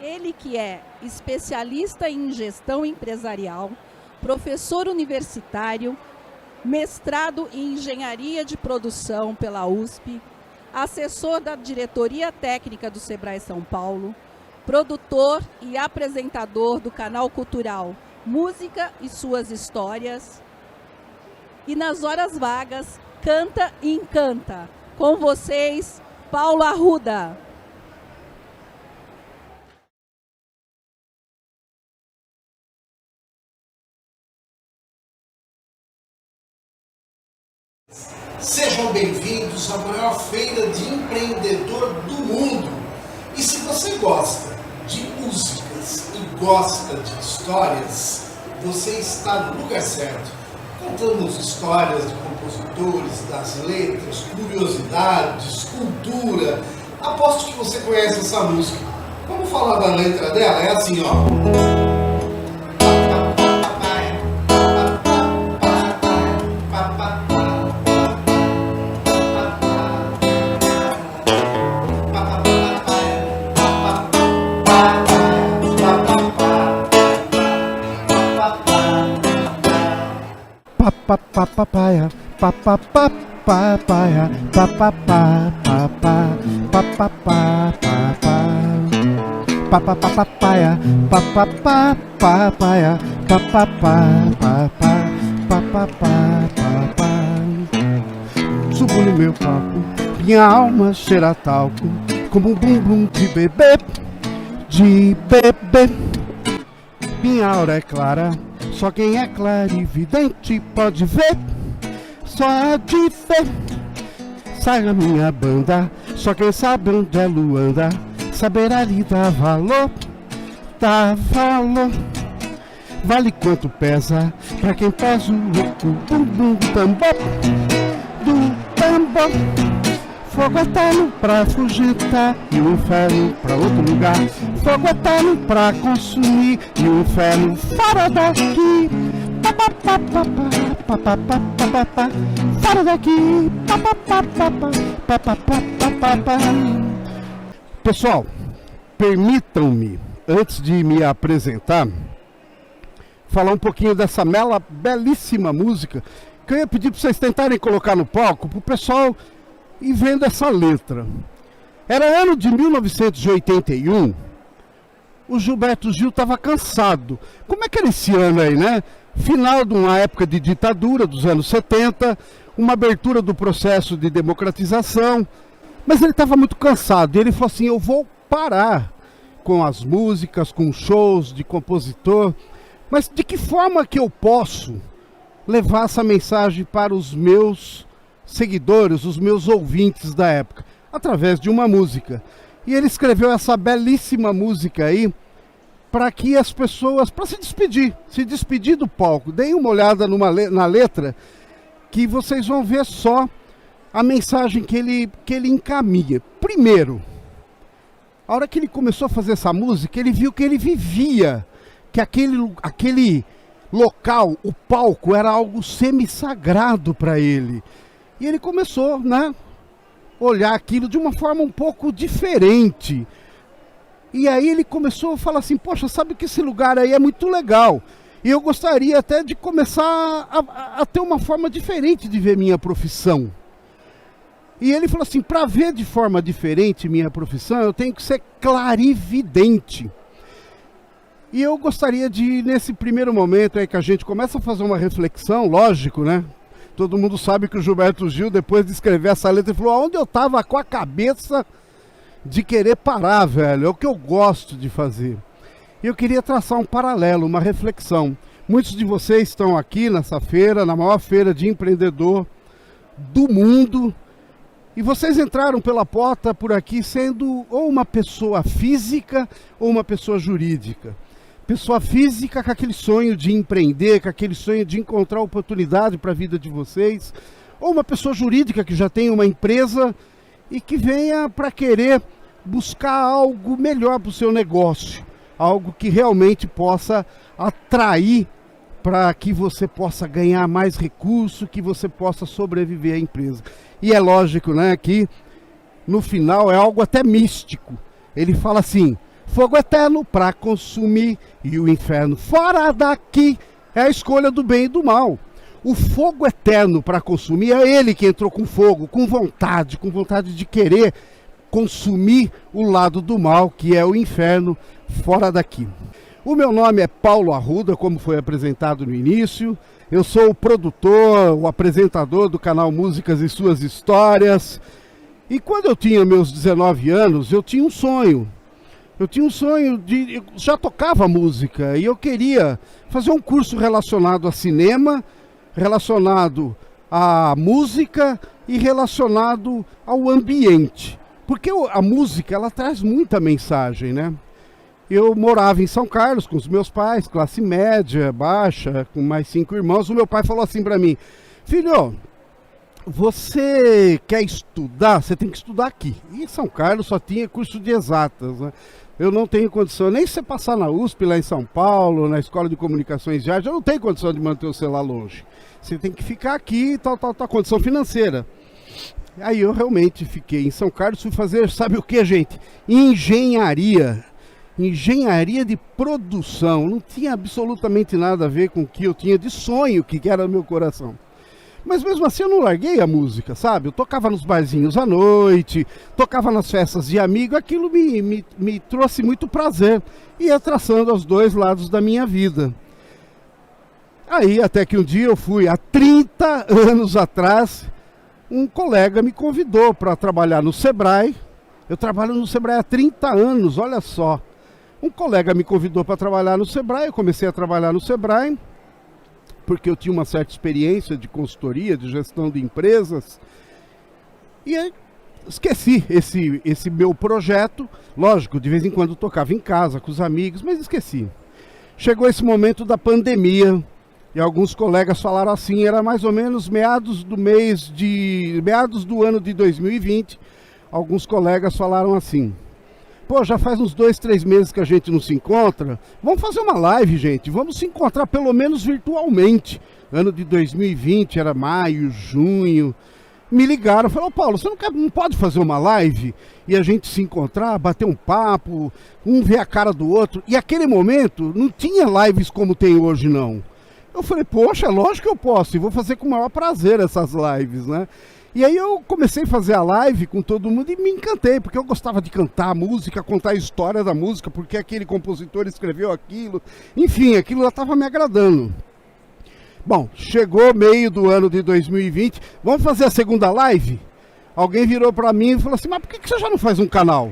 Ele que é especialista em gestão empresarial, professor universitário, mestrado em engenharia de produção pela USP, assessor da diretoria técnica do Sebrae São Paulo, produtor e apresentador do canal cultural Música e Suas Histórias. E nas horas vagas, canta e encanta. Com vocês, Paulo Arruda. Sejam bem-vindos à maior feira de empreendedor do mundo. E se você gosta de músicas e gosta de histórias, você está no lugar certo. Contamos histórias de compositores, das letras, curiosidades, cultura. Aposto que você conhece essa música. Vamos falar da letra dela? É assim, ó. Papapaya, só quem é clarividente pode ver, só de ver. Sai a minha banda, só quem sabe onde é Luanda, saberá lhe dar valor, dá valor. Vale quanto pesa, pra quem pesa o louco, bum bum tambor, do tambor. Fogo eterno pra fugitar e o inferno pra outro lugar. Fogo eterno pra consumir e o inferno fora daqui. Fora daqui. Pessoal, permitam-me, antes de me apresentar, falar um pouquinho dessa mela belíssima música que eu ia pedir para vocês tentarem colocar no palco para o pessoal e vendo essa letra. Era ano de 1981. O Gilberto Gil estava cansado. Como é que era esse ano aí, né? Final de uma época de ditadura, dos anos 70, uma abertura do processo de democratização. Mas ele estava muito cansado. E ele falou assim: Eu vou parar com as músicas, com shows de compositor. Mas de que forma que eu posso levar essa mensagem para os meus seguidores, os meus ouvintes da época, através de uma música. E ele escreveu essa belíssima música aí para que as pessoas, para se despedir, se despedir do palco. Deem uma olhada numa, na letra que vocês vão ver só a mensagem que ele, que ele encaminha. Primeiro, a hora que ele começou a fazer essa música, ele viu que ele vivia, que aquele, aquele local, o palco, era algo semi-sagrado para ele. E ele começou, né, olhar aquilo de uma forma um pouco diferente. E aí ele começou a falar assim: Poxa, sabe que esse lugar aí é muito legal. E eu gostaria até de começar a, a, ter uma forma diferente de ver minha profissão. E ele falou assim: para ver de forma diferente minha profissão, eu tenho que ser clarividente. E eu gostaria de, nesse primeiro momento aí que a gente começa a fazer uma reflexão, lógico, né? Todo mundo sabe que o Gilberto Gil, depois de escrever essa letra, falou: aonde eu tava com a cabeça de querer parar, velho? É o que eu gosto de fazer. E eu queria traçar um paralelo, uma reflexão. Muitos de vocês estão aqui nessa feira, na maior feira de empreendedor do mundo, e vocês entraram pela porta por aqui sendo ou uma pessoa física ou uma pessoa jurídica pessoa física com aquele sonho de empreender, com aquele sonho de encontrar oportunidade para a vida de vocês, ou uma pessoa jurídica que já tem uma empresa e que venha para querer buscar algo melhor para o seu negócio, algo que realmente possa atrair para que você possa ganhar mais recurso, que você possa sobreviver à empresa. E é lógico, né, que no final é algo até místico. Ele fala assim: Fogo eterno para consumir e o inferno fora daqui é a escolha do bem e do mal. O fogo eterno para consumir é ele que entrou com fogo, com vontade, com vontade de querer consumir o lado do mal, que é o inferno fora daqui. O meu nome é Paulo Arruda, como foi apresentado no início. Eu sou o produtor, o apresentador do canal Músicas e Suas Histórias. E quando eu tinha meus 19 anos, eu tinha um sonho. Eu tinha um sonho de. Eu já tocava música e eu queria fazer um curso relacionado a cinema, relacionado à música e relacionado ao ambiente. Porque a música ela traz muita mensagem, né? eu morava em São Carlos com os meus pais, classe média, baixa, com mais cinco irmãos. O meu pai falou assim para mim: Filho, você quer estudar? Você tem que estudar aqui. E São Carlos só tinha curso de exatas, né? Eu não tenho condição, nem se você passar na USP lá em São Paulo, na Escola de Comunicações de Arte, eu não tenho condição de manter o celular longe. Você tem que ficar aqui, tal, tal, tal, condição financeira. Aí eu realmente fiquei em São Carlos, fui fazer, sabe o que, gente? Engenharia engenharia de produção. Não tinha absolutamente nada a ver com o que eu tinha de sonho, que era meu coração. Mas mesmo assim eu não larguei a música, sabe? Eu tocava nos barzinhos à noite, tocava nas festas de amigo, aquilo me, me, me trouxe muito prazer. Ia traçando aos dois lados da minha vida. Aí até que um dia eu fui, há 30 anos atrás, um colega me convidou para trabalhar no Sebrae. Eu trabalho no Sebrae há 30 anos, olha só. Um colega me convidou para trabalhar no Sebrae, eu comecei a trabalhar no Sebrae, porque eu tinha uma certa experiência de consultoria, de gestão de empresas. E esqueci esse, esse meu projeto. Lógico, de vez em quando tocava em casa com os amigos, mas esqueci. Chegou esse momento da pandemia e alguns colegas falaram assim, era mais ou menos meados do mês de meados do ano de 2020. Alguns colegas falaram assim: Pô, já faz uns dois, três meses que a gente não se encontra. Vamos fazer uma live, gente. Vamos se encontrar pelo menos virtualmente. Ano de 2020 era maio, junho. Me ligaram, falaram, Paulo, você não, quer, não pode fazer uma live e a gente se encontrar, bater um papo, um ver a cara do outro. E aquele momento não tinha lives como tem hoje, não. Eu falei, poxa, lógico que eu posso, e vou fazer com o maior prazer essas lives, né? E aí eu comecei a fazer a live com todo mundo e me encantei, porque eu gostava de cantar música, contar a história da música, porque aquele compositor escreveu aquilo. Enfim, aquilo já estava me agradando. Bom, chegou meio do ano de 2020, vamos fazer a segunda live? Alguém virou para mim e falou assim: Mas por que você já não faz um canal?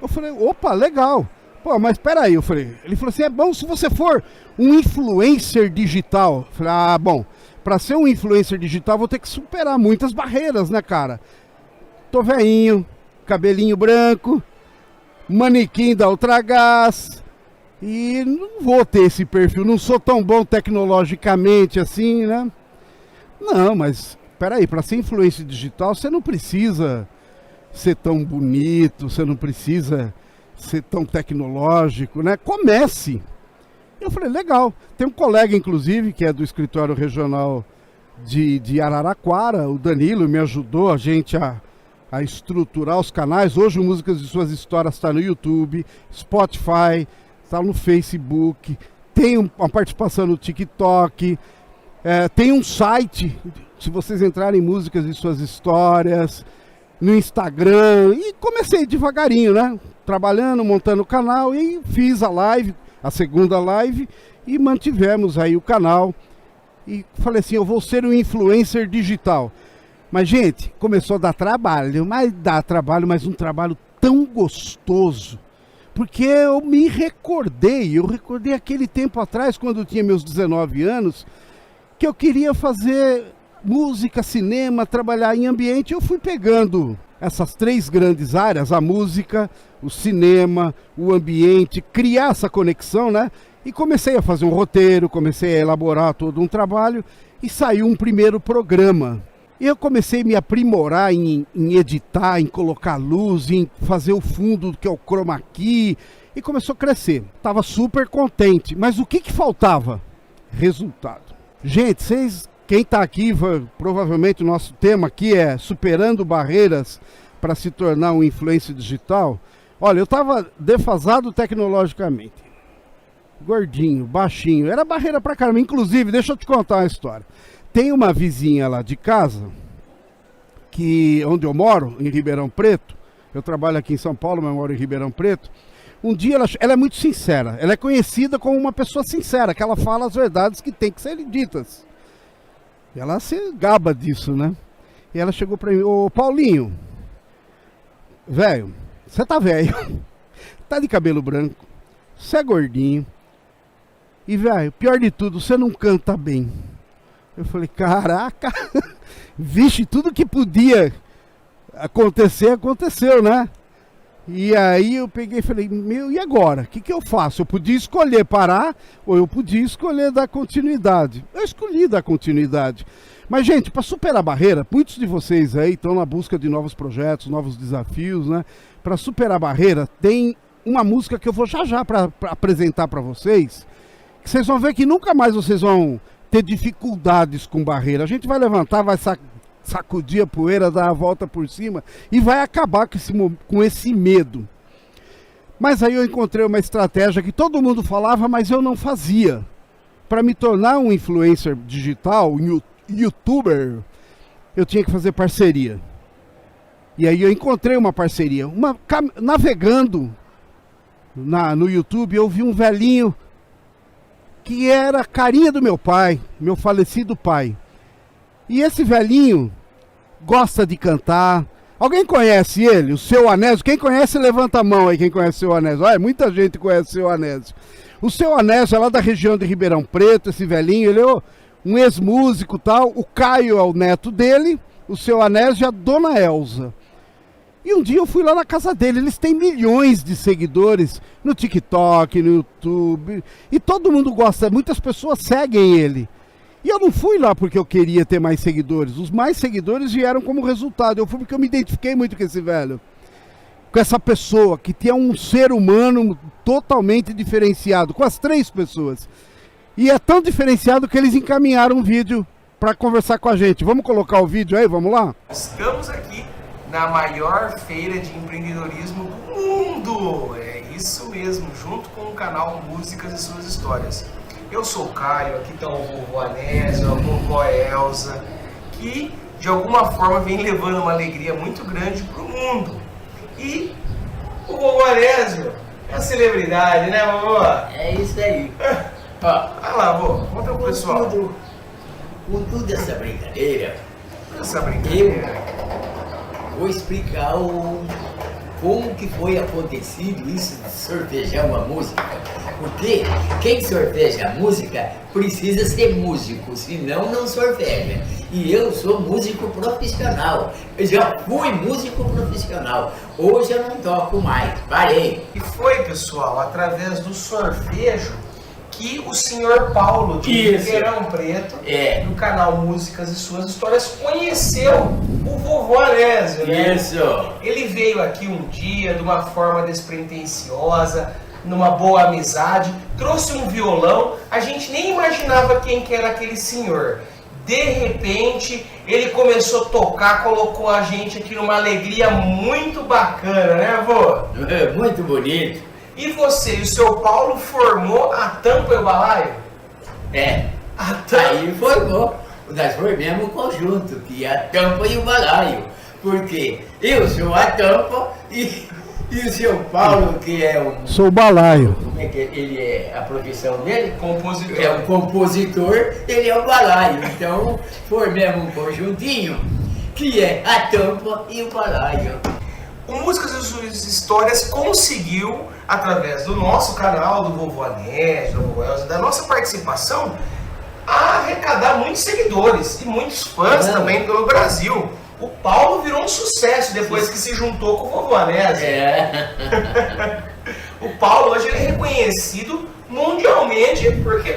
Eu falei: opa, legal. Pô, mas peraí, eu falei. Ele falou assim: é bom se você for um influencer digital. Eu falei: ah, bom para ser um influencer digital, vou ter que superar muitas barreiras, né, cara? Tô veinho, cabelinho branco, manequim da Ultragás. E não vou ter esse perfil, não sou tão bom tecnologicamente assim, né? Não, mas peraí, para ser influência digital, você não precisa ser tão bonito, você não precisa ser tão tecnológico, né? Comece. Eu falei, legal. Tem um colega, inclusive, que é do escritório regional de, de Araraquara, o Danilo, me ajudou a gente a, a estruturar os canais. Hoje o Músicas de Suas Histórias está no YouTube, Spotify, está no Facebook, tem uma participação no TikTok, é, tem um site, se vocês entrarem em Músicas de Suas Histórias, no Instagram, e comecei devagarinho, né? Trabalhando, montando o canal e fiz a live a segunda live e mantivemos aí o canal. E falei assim, eu vou ser um influencer digital. Mas, gente, começou a dar trabalho, mas dá trabalho, mas um trabalho tão gostoso. Porque eu me recordei, eu recordei aquele tempo atrás, quando eu tinha meus 19 anos, que eu queria fazer música, cinema, trabalhar em ambiente. Eu fui pegando essas três grandes áreas, a música, o cinema, o ambiente, criar essa conexão, né? E comecei a fazer um roteiro, comecei a elaborar todo um trabalho e saiu um primeiro programa. Eu comecei a me aprimorar em, em editar, em colocar luz, em fazer o fundo que é o chroma key, e começou a crescer. Tava super contente, mas o que que faltava? Resultado. Gente, vocês quem está aqui, provavelmente o nosso tema aqui é superando barreiras para se tornar um influência digital. Olha, eu tava defasado tecnologicamente. Gordinho, baixinho. Era barreira pra caramba. Inclusive, deixa eu te contar uma história. Tem uma vizinha lá de casa, que onde eu moro, em Ribeirão Preto. Eu trabalho aqui em São Paulo, mas moro em Ribeirão Preto. Um dia ela, ela é muito sincera. Ela é conhecida como uma pessoa sincera, que ela fala as verdades que tem que serem ditas. Ela se gaba disso, né? E ela chegou pra mim, ô Paulinho, velho, você tá velho, tá de cabelo branco, você é gordinho. E, velho, pior de tudo, você não canta bem. Eu falei, caraca, vixe, tudo que podia acontecer, aconteceu, né? E aí eu peguei e falei, meu, e agora? O que, que eu faço? Eu podia escolher parar ou eu podia escolher dar continuidade. Eu escolhi dar continuidade. Mas, gente, para superar a barreira, muitos de vocês aí estão na busca de novos projetos, novos desafios, né? Para superar a barreira, tem uma música que eu vou já já para apresentar para vocês, que vocês vão ver que nunca mais vocês vão ter dificuldades com barreira. A gente vai levantar, vai sacudir a poeira, dar a volta por cima e vai acabar com esse, com esse medo. Mas aí eu encontrei uma estratégia que todo mundo falava, mas eu não fazia. Para me tornar um influencer digital, um youtuber, eu tinha que fazer parceria. E aí eu encontrei uma parceria. Uma, navegando na, no YouTube, eu vi um velhinho que era a carinha do meu pai, meu falecido pai. E esse velhinho gosta de cantar. Alguém conhece ele? O seu Anésio? Quem conhece, levanta a mão aí, quem conhece o seu Anésio. Olha, muita gente conhece o seu Anésio. O seu Anésio é lá da região de Ribeirão Preto, esse velhinho, ele é um ex-músico tal. O Caio é o neto dele, o seu Anésio é a dona Elza. E um dia eu fui lá na casa dele, eles têm milhões de seguidores no TikTok, no YouTube, e todo mundo gosta, muitas pessoas seguem ele. E eu não fui lá porque eu queria ter mais seguidores, os mais seguidores vieram como resultado. Eu fui porque eu me identifiquei muito com esse velho, com essa pessoa que tinha um ser humano totalmente diferenciado, com as três pessoas. E é tão diferenciado que eles encaminharam um vídeo para conversar com a gente. Vamos colocar o vídeo aí, vamos lá? Estamos aqui na maior feira de empreendedorismo do mundo. É isso mesmo, junto com o canal Músicas e Suas Histórias. Eu sou o Caio, aqui está o vovô Anésio, a vovó Elza, que de alguma forma vem levando uma alegria muito grande para o mundo. E o vovô Anésio é celebridade, né, vovô? É isso aí. Ó, vai lá, vô, conta pro pessoal. Tudo, com toda essa brincadeira, Essa brincadeira vou explicar o, como que foi acontecido isso de sortejar uma música. Porque quem sorteja a música precisa ser músico, senão não sorteja. E eu sou músico profissional. Eu já fui músico profissional. Hoje eu não toco mais, parei. E foi, pessoal, através do sortejo que o senhor Paulo de Isso. Ribeirão Preto, É. do canal Músicas e Suas Histórias, conheceu o vovô Anésio, né? Isso. Ele veio aqui um dia de uma forma despretensiosa, numa boa amizade, trouxe um violão, a gente nem imaginava quem que era aquele senhor. De repente, ele começou a tocar, colocou a gente aqui numa alegria muito bacana, né, avô? É Muito bonito. E você o seu Paulo formou a Tampa e o Balaio? É. A Tampa. Aí formou. Nós formamos um conjunto, que é a tampa e o balaio. Porque eu sou a tampa e, e o seu Paulo, que é um. Sou o balaio. Como é que ele é a profissão dele? Compositor. É um compositor, ele é o balaio. Então formamos um conjuntinho que é a tampa e o balaio. O Músicas e Suas Histórias conseguiu, através do nosso canal, do Vovô Anésio, do Vovô Elza, da nossa participação, arrecadar muitos seguidores e muitos fãs É. também pelo Brasil. O Paulo virou um sucesso depois que se juntou com o Vovô Anésio. É. O Paulo hoje ele é reconhecido mundialmente porque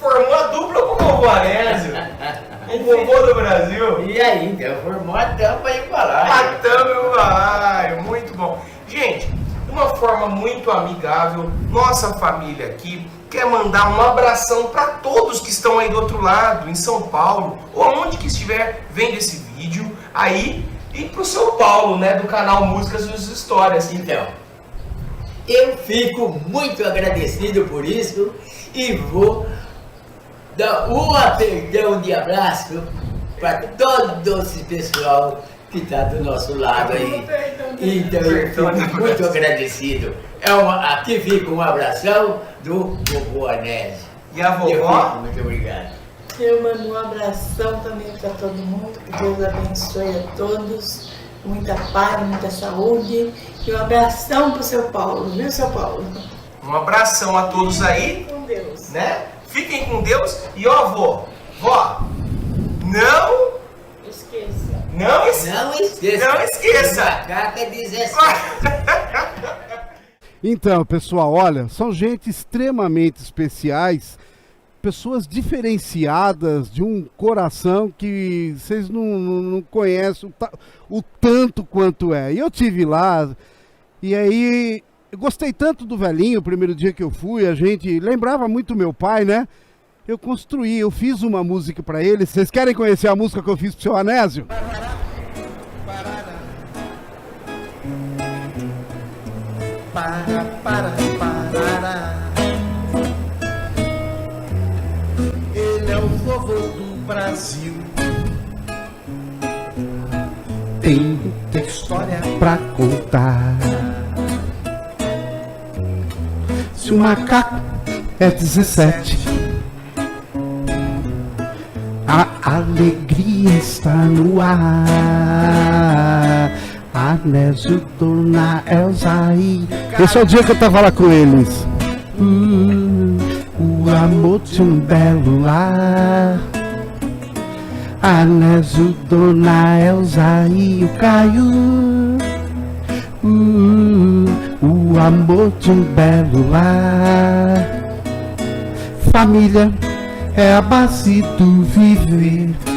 formou a dupla com o Vovô Anésio. O vovô do Brasil. E aí, então formou a tampa e o balaio. Matando o balaio, muito bom. Gente, de uma forma muito amigável, nossa família aqui quer mandar um abração para todos que estão aí do outro lado, em São Paulo, ou onde que estiver vendo esse vídeo aí, e pro seu Paulo, né, do canal Músicas e Histórias. Então, Eu fico muito agradecido por isso e vou dar um apertão de abraço para todo esse pessoal que está do nosso lado aí. Então eu fico muito agradecido. É uma, aqui fica um abração do vovô Anésio. E a vovó? fico muito obrigado. Eu mando um abração também para todo mundo, que Deus abençoe a todos, muita paz, muita saúde e um abração para o seu Paulo, viu, seu Paulo? Um abração a todos aí, Com Deus. né? Fiquem com Deus. E ó, vó, vó, não. Não esqueça. Não esqueça. Não esqueça. Macaca 17. Então, pessoal, olha, são gente extremamente especiais, pessoas diferenciadas, de um coração que vocês não, não, não conhecem o, o tanto quanto é. E eu tive lá, e aí eu gostei tanto do velhinho, o primeiro dia que eu fui, a gente lembrava muito meu pai, né? Eu construí, eu fiz uma música pra ele. Vocês querem conhecer a música que eu fiz pro seu Anésio? Para, para, parará. Ele é o vovô do Brasil. Tem muita história pra contar. Se o macaco é 17, a alegria está no ar. Anésio, Dona Elza e... Esse é o dia que eu tava lá com eles. Hum, o amor de um belo lar. Anésio, Dona Elza e o Caio. Hum, o amor de um belo lar. Família é a base do viver.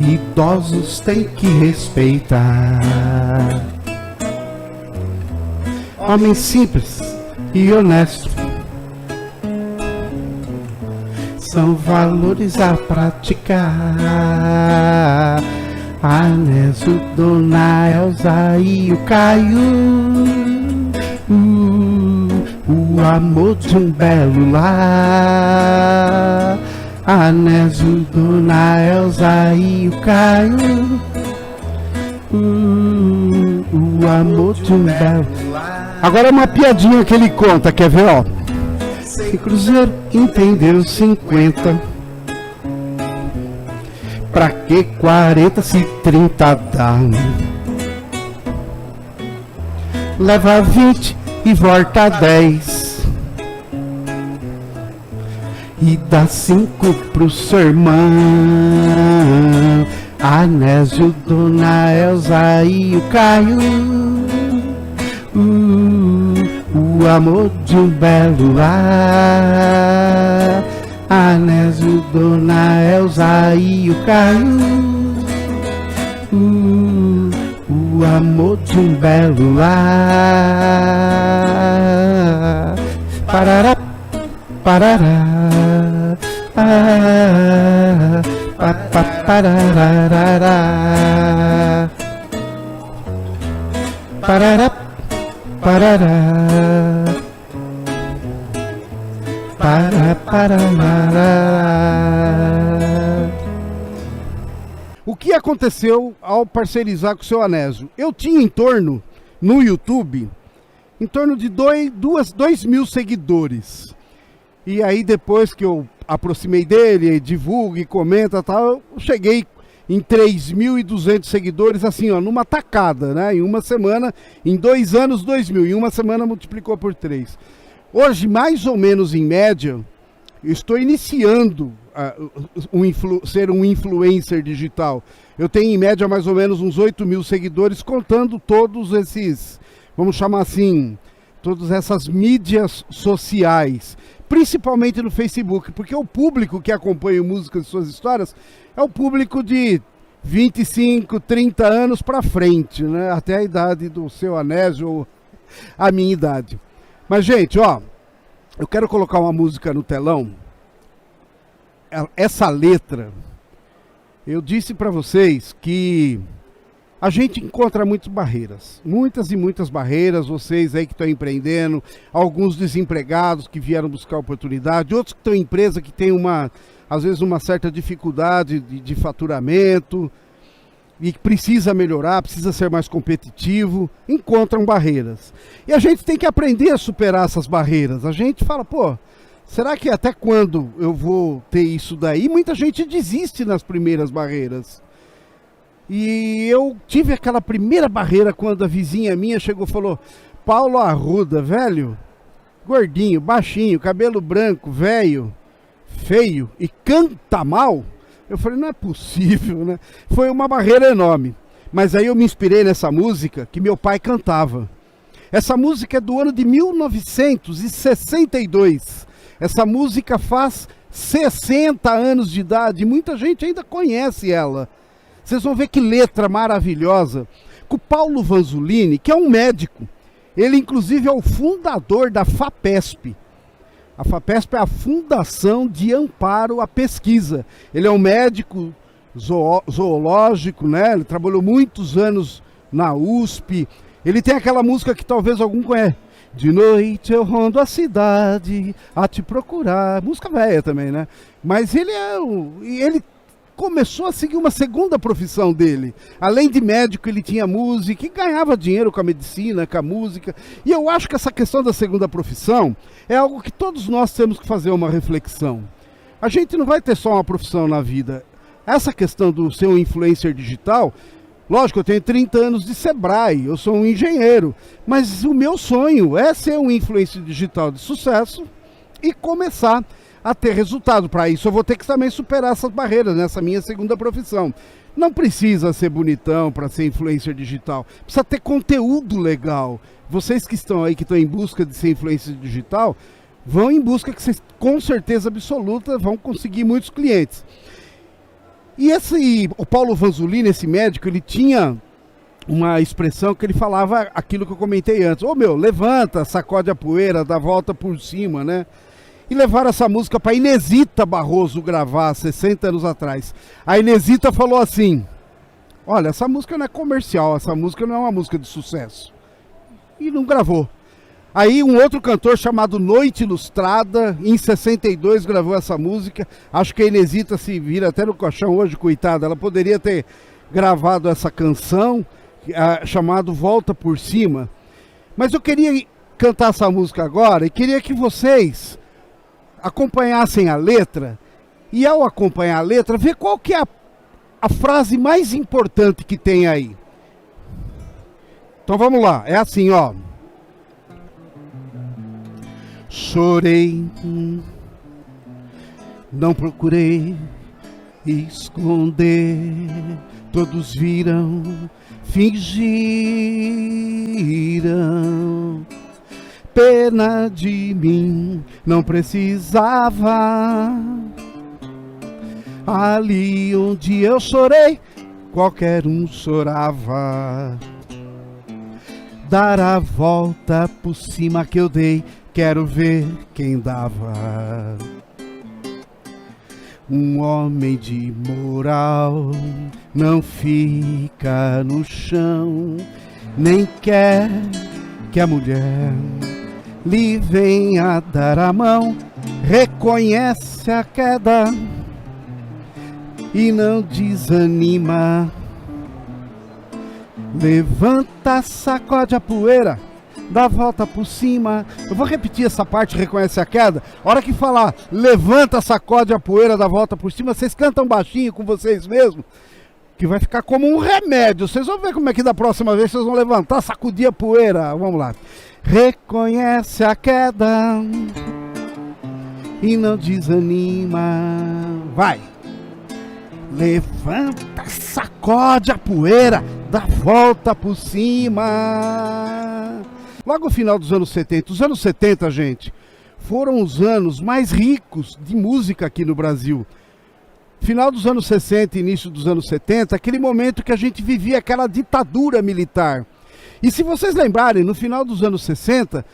Idosos têm que respeitar. Homem simples e honesto são valores a praticar. Anésio, Dona Elza e o Caio. Hum, o amor de um belo lar. Anésio, Dona Elza e o Caio. Hum, o amor de um belo. Agora uma piadinha que ele conta, quer ver, ó? Se Cruzeiro entendeu 50 Pra que 40 se 30 dá? Leva 20 e volta 10 E dá 5 pro seu irmão Anésio, Dona Elza e o Caio Hum, o amor de um belo lar. Anésio, Dona Elza e o Caio. Hum, o amor de um belo lar. Parará, parará. Ah, pa, pa, parararará. Parará, parará. Para, parará. O que aconteceu ao parcerizar com o seu Anésio? Eu tinha em torno, no YouTube, em torno de 2 dois, dois mil seguidores. E aí depois que eu aproximei dele, divulgo e comenta tal, eu cheguei em 3.200 seguidores, assim, ó, numa tacada, né? Em uma semana, em dois anos, 2 mil. Em uma semana multiplicou por três. Hoje, mais ou menos em média, estou iniciando a um ser um influencer digital. Eu tenho em média mais ou menos uns 8 mil seguidores, contando todos esses, vamos chamar assim, todas essas mídias sociais, principalmente no Facebook, porque o público que acompanha o Músicas e Suas Histórias é o público de 25, 30 anos para frente, né? até a idade do seu Anésio ou a minha idade. Mas, gente, ó, eu quero colocar uma música no telão. É- Essa letra, eu disse para vocês que a gente encontra muitas barreiras, muitas e muitas barreiras. Vocês aí que estão empreendendo, alguns desempregados que vieram buscar oportunidade, outros que estão em empresa que tem uma, às vezes, uma certa dificuldade de, de faturamento e que precisa melhorar, precisa ser mais competitivo, encontram barreiras. E a gente tem que aprender a superar essas barreiras. A gente fala, pô, será que até quando eu vou ter isso daí? Muita gente desiste nas primeiras barreiras. E eu tive aquela primeira barreira quando a vizinha minha chegou e falou: Paulo Arruda, velho, gordinho, baixinho, cabelo branco, velho, feio e canta mal. Eu falei: não é possível, né? Foi uma barreira enorme. Mas aí eu me inspirei nessa música que meu pai cantava. Essa música é do ano de 1962. Essa música faz 60 anos de idade. Muita gente ainda conhece ela. Vocês vão ver que letra maravilhosa. Com o Paulo Vanzolini, que é um médico. Ele, inclusive, é o fundador da FAPESP. A FAPESP é a Fundação de Amparo à Pesquisa. Ele é um médico zoológico, né? Ele trabalhou muitos anos na USP. Ele tem aquela música que talvez algum conheça. De noite eu rondo a cidade a te procurar. Música velha também, né? Mas ele é. Ele começou a seguir uma segunda profissão dele. Além de médico, ele tinha música e ganhava dinheiro com a medicina, com a música. E eu acho que essa questão da segunda profissão é algo que todos nós temos que fazer uma reflexão. A gente não vai ter só uma profissão na vida. Essa questão do ser um influencer digital, lógico, eu tenho 30 anos de Sebrae, eu sou um engenheiro, mas o meu sonho é ser um influencer digital de sucesso e começar a ter resultado. Para isso, eu vou ter que também superar essas barreiras nessa minha segunda profissão. Não precisa ser bonitão para ser influencer digital. Precisa ter conteúdo legal. Vocês que estão aí, que estão em busca de ser influencer digital, vão em busca que vocês, com certeza absoluta, vão conseguir muitos clientes. E esse, o Paulo Vanzolini, esse médico, ele tinha uma expressão que ele falava aquilo que eu comentei antes. Ô meu, levanta, sacode a poeira, dá volta por cima, né? E levaram essa música para Inesita Barroso gravar 60 anos atrás. A Inesita falou assim: Olha, essa música não é comercial, essa música não é uma música de sucesso. E não gravou. Aí um outro cantor chamado Noite Ilustrada, em 62, gravou essa música. Acho que a Inesita se vira até no colchão hoje, coitada. Ela poderia ter gravado essa canção, uh, chamado Volta por Cima. Mas eu queria cantar essa música agora e queria que vocês acompanhassem a letra e ao acompanhar a letra, ver qual que é a, a frase mais importante que tem aí. Então vamos lá, é assim, ó. Chorei, não procurei esconder, todos viram, fingiram pena de mim, não precisava. Ali onde eu chorei, qualquer um chorava. Dar a volta por cima que eu dei, quero ver quem dava. Um homem de moral não fica no chão, nem quer que a mulher lhe venha dar a mão, reconhece a queda e não desanima. Levanta, sacode a poeira, dá a volta por cima. Eu vou repetir essa parte, reconhece a queda. A hora que falar, levanta, sacode a poeira, dá a volta por cima, vocês cantam baixinho com vocês mesmos, que vai ficar como um remédio. Vocês vão ver como é que da próxima vez vocês vão levantar, sacudir a poeira. Vamos lá reconhece a queda e não desanima. Vai! Levanta, sacode a poeira, dá volta por cima. Logo no final dos anos 70, os anos 70, gente, foram os anos mais ricos de música aqui no Brasil. Final dos anos 60 início dos anos 70, aquele momento que a gente vivia aquela ditadura militar e se vocês lembrarem, no final dos anos 60,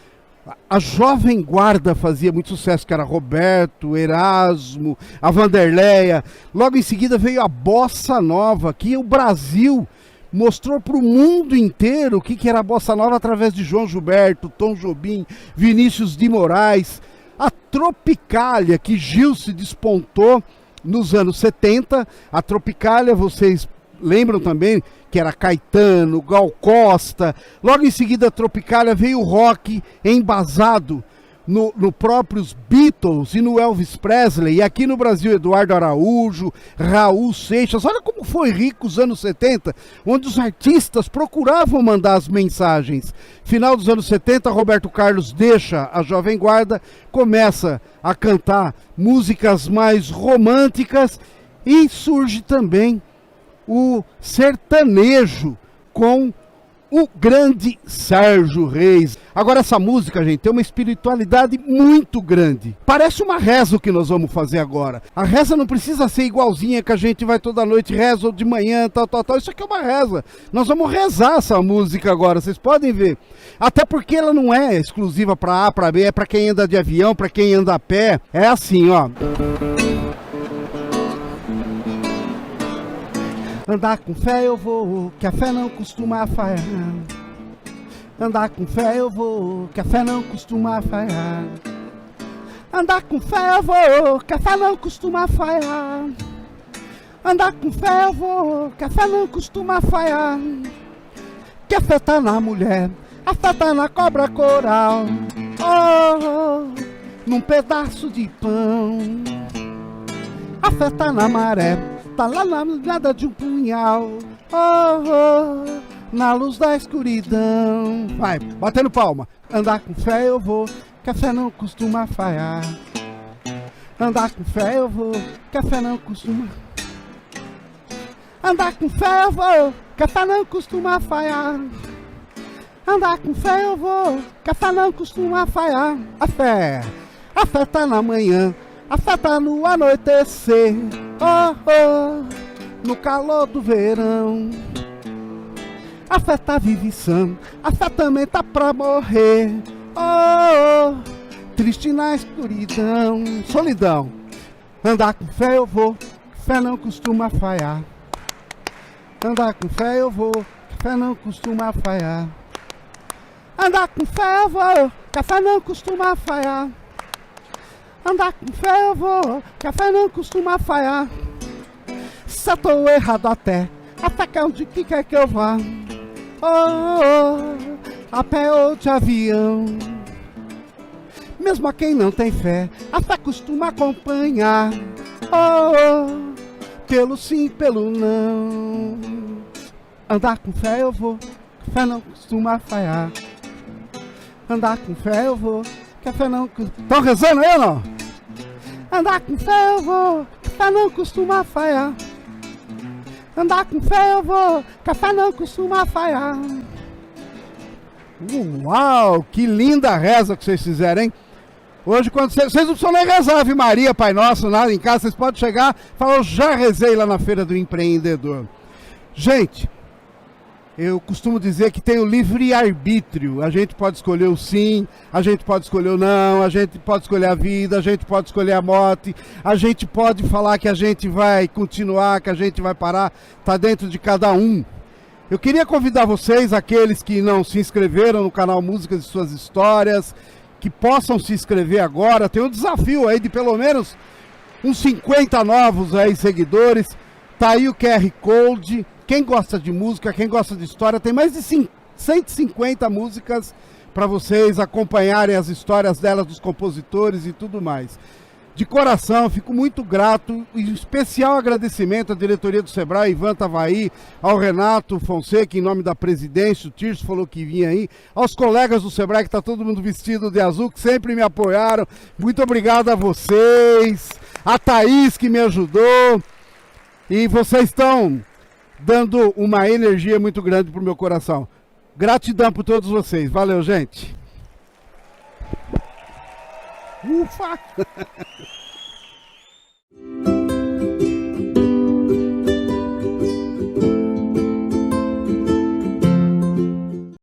a Jovem Guarda fazia muito sucesso, que era Roberto, Erasmo, a Vanderleia. Logo em seguida veio a Bossa Nova, que o Brasil mostrou para o mundo inteiro o que, que era a bossa nova através de João Gilberto, Tom Jobim, Vinícius de Moraes, a Tropicália que Gil se despontou nos anos 70. A Tropicália, vocês lembram também que era Caetano, Gal Costa. Logo em seguida, a Tropicália veio o rock embasado no, no próprios Beatles e no Elvis Presley, e aqui no Brasil Eduardo Araújo, Raul Seixas. Olha como foi rico os anos 70, onde os artistas procuravam mandar as mensagens. Final dos anos 70, Roberto Carlos deixa a Jovem Guarda, começa a cantar músicas mais românticas e surge também o sertanejo com o grande Sérgio Reis. Agora, essa música, gente, tem uma espiritualidade muito grande. Parece uma reza o que nós vamos fazer agora. A reza não precisa ser igualzinha que a gente vai toda noite, reza ou de manhã, tal, tal, tal. Isso aqui é uma reza. Nós vamos rezar essa música agora, vocês podem ver. Até porque ela não é exclusiva para A, para B, é para quem anda de avião, para quem anda a pé. É assim, ó. Andar com fé eu vou, que a fé não costuma falhar. Andar com fé eu vou, que a fé não costuma falhar. Andar com fé eu vou, que a fé não costuma falhar. Andar com fé eu vou, que a fé não costuma falhar. Que a fé tá na mulher, a fé tá na cobra coral. Oh, num pedaço de pão. A fé tá na maré, Tá lá na nada de um punhal, oh, oh, na luz da escuridão. Vai, batendo palma. Andar com fé eu vou, que a fé não costuma falhar. Andar com fé eu vou, que a fé não costuma. Andar com fé eu vou, que a fé não costuma falhar. Andar com fé eu vou, que a fé não costuma falhar. A fé, a fé tá na manhã, a tá no anoitecer oh, oh, no calor do verão. A fé tá vivição, a fé também tá pra morrer. Oh, oh, triste na escuridão, solidão. Andar com fé eu vou, fé não costuma falhar. Andar com fé eu vou, fé não costuma falhar. Andar com fé eu vou, fé não costuma falhar. Andar com fé eu vou, que a fé não costuma falhar. Se eu tô errado até, até que onde que quer que eu vá? Oh, oh, a pé ou de avião. Mesmo a quem não tem fé, a fé costuma acompanhar. Oh, oh pelo sim, pelo não. Andar com fé eu vou, fé não costuma falhar. Andar com fé eu vou, que a fé não. Estão rezando aí ou não? Andar com fé eu vou, que a fé não costuma falhar. Andar com fé eu vou, que a fé não costuma falhar. Uau, que linda reza que vocês fizeram, hein? Hoje, quando vocês, vocês não precisam nem rezar Ave Maria, Pai Nosso, nada em casa, vocês podem chegar e falar, eu já rezei lá na Feira do Empreendedor. Gente, eu costumo dizer que tem o livre-arbítrio. A gente pode escolher o sim, a gente pode escolher o não, a gente pode escolher a vida, a gente pode escolher a morte, a gente pode falar que a gente vai continuar, que a gente vai parar. Está dentro de cada um. Eu queria convidar vocês, aqueles que não se inscreveram no canal Músicas e Suas Histórias, que possam se inscrever agora. Tem um desafio aí de pelo menos uns 50 novos aí seguidores. Tá aí o QR Code quem gosta de música, quem gosta de história, tem mais de 150 músicas para vocês acompanharem as histórias delas, dos compositores e tudo mais. De coração, fico muito grato e especial agradecimento à diretoria do Sebrae, Ivan Tavaí, ao Renato Fonseca, em nome da presidência, o Tirso falou que vinha aí, aos colegas do Sebrae, que está todo mundo vestido de azul, que sempre me apoiaram. Muito obrigado a vocês, a Thaís que me ajudou. E vocês estão dando uma energia muito grande pro meu coração. Gratidão por todos vocês. Valeu, gente. Ufa!